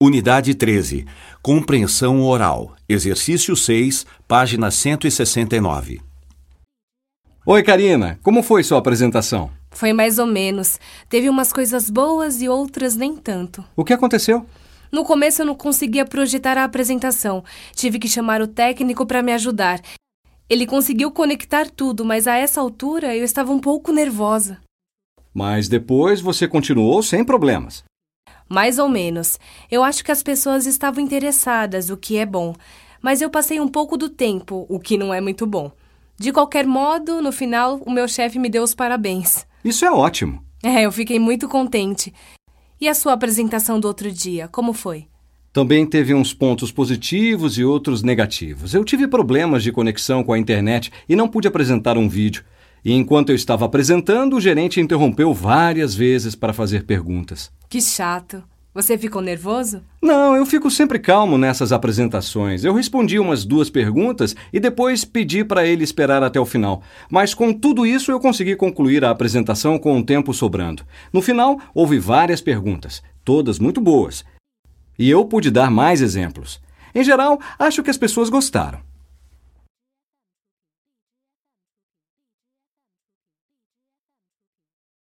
Unidade 13. Compreensão oral. Exercício 6, página 169. Oi, Karina. Como foi sua apresentação? Foi mais ou menos. Teve umas coisas boas e outras nem tanto. O que aconteceu? No começo eu não conseguia projetar a apresentação. Tive que chamar o técnico para me ajudar. Ele conseguiu conectar tudo, mas a essa altura eu estava um pouco nervosa. Mas depois você continuou sem problemas. Mais ou menos. Eu acho que as pessoas estavam interessadas, o que é bom. Mas eu passei um pouco do tempo, o que não é muito bom. De qualquer modo, no final, o meu chefe me deu os parabéns. Isso é ótimo. É, eu fiquei muito contente. E a sua apresentação do outro dia, como foi? Também teve uns pontos positivos e outros negativos. Eu tive problemas de conexão com a internet e não pude apresentar um vídeo. E enquanto eu estava apresentando, o gerente interrompeu várias vezes para fazer perguntas. Que chato. Você ficou nervoso? Não, eu fico sempre calmo nessas apresentações. Eu respondi umas duas perguntas e depois pedi para ele esperar até o final. Mas com tudo isso eu consegui concluir a apresentação com o tempo sobrando. No final, houve várias perguntas, todas muito boas. E eu pude dar mais exemplos. Em geral, acho que as pessoas gostaram.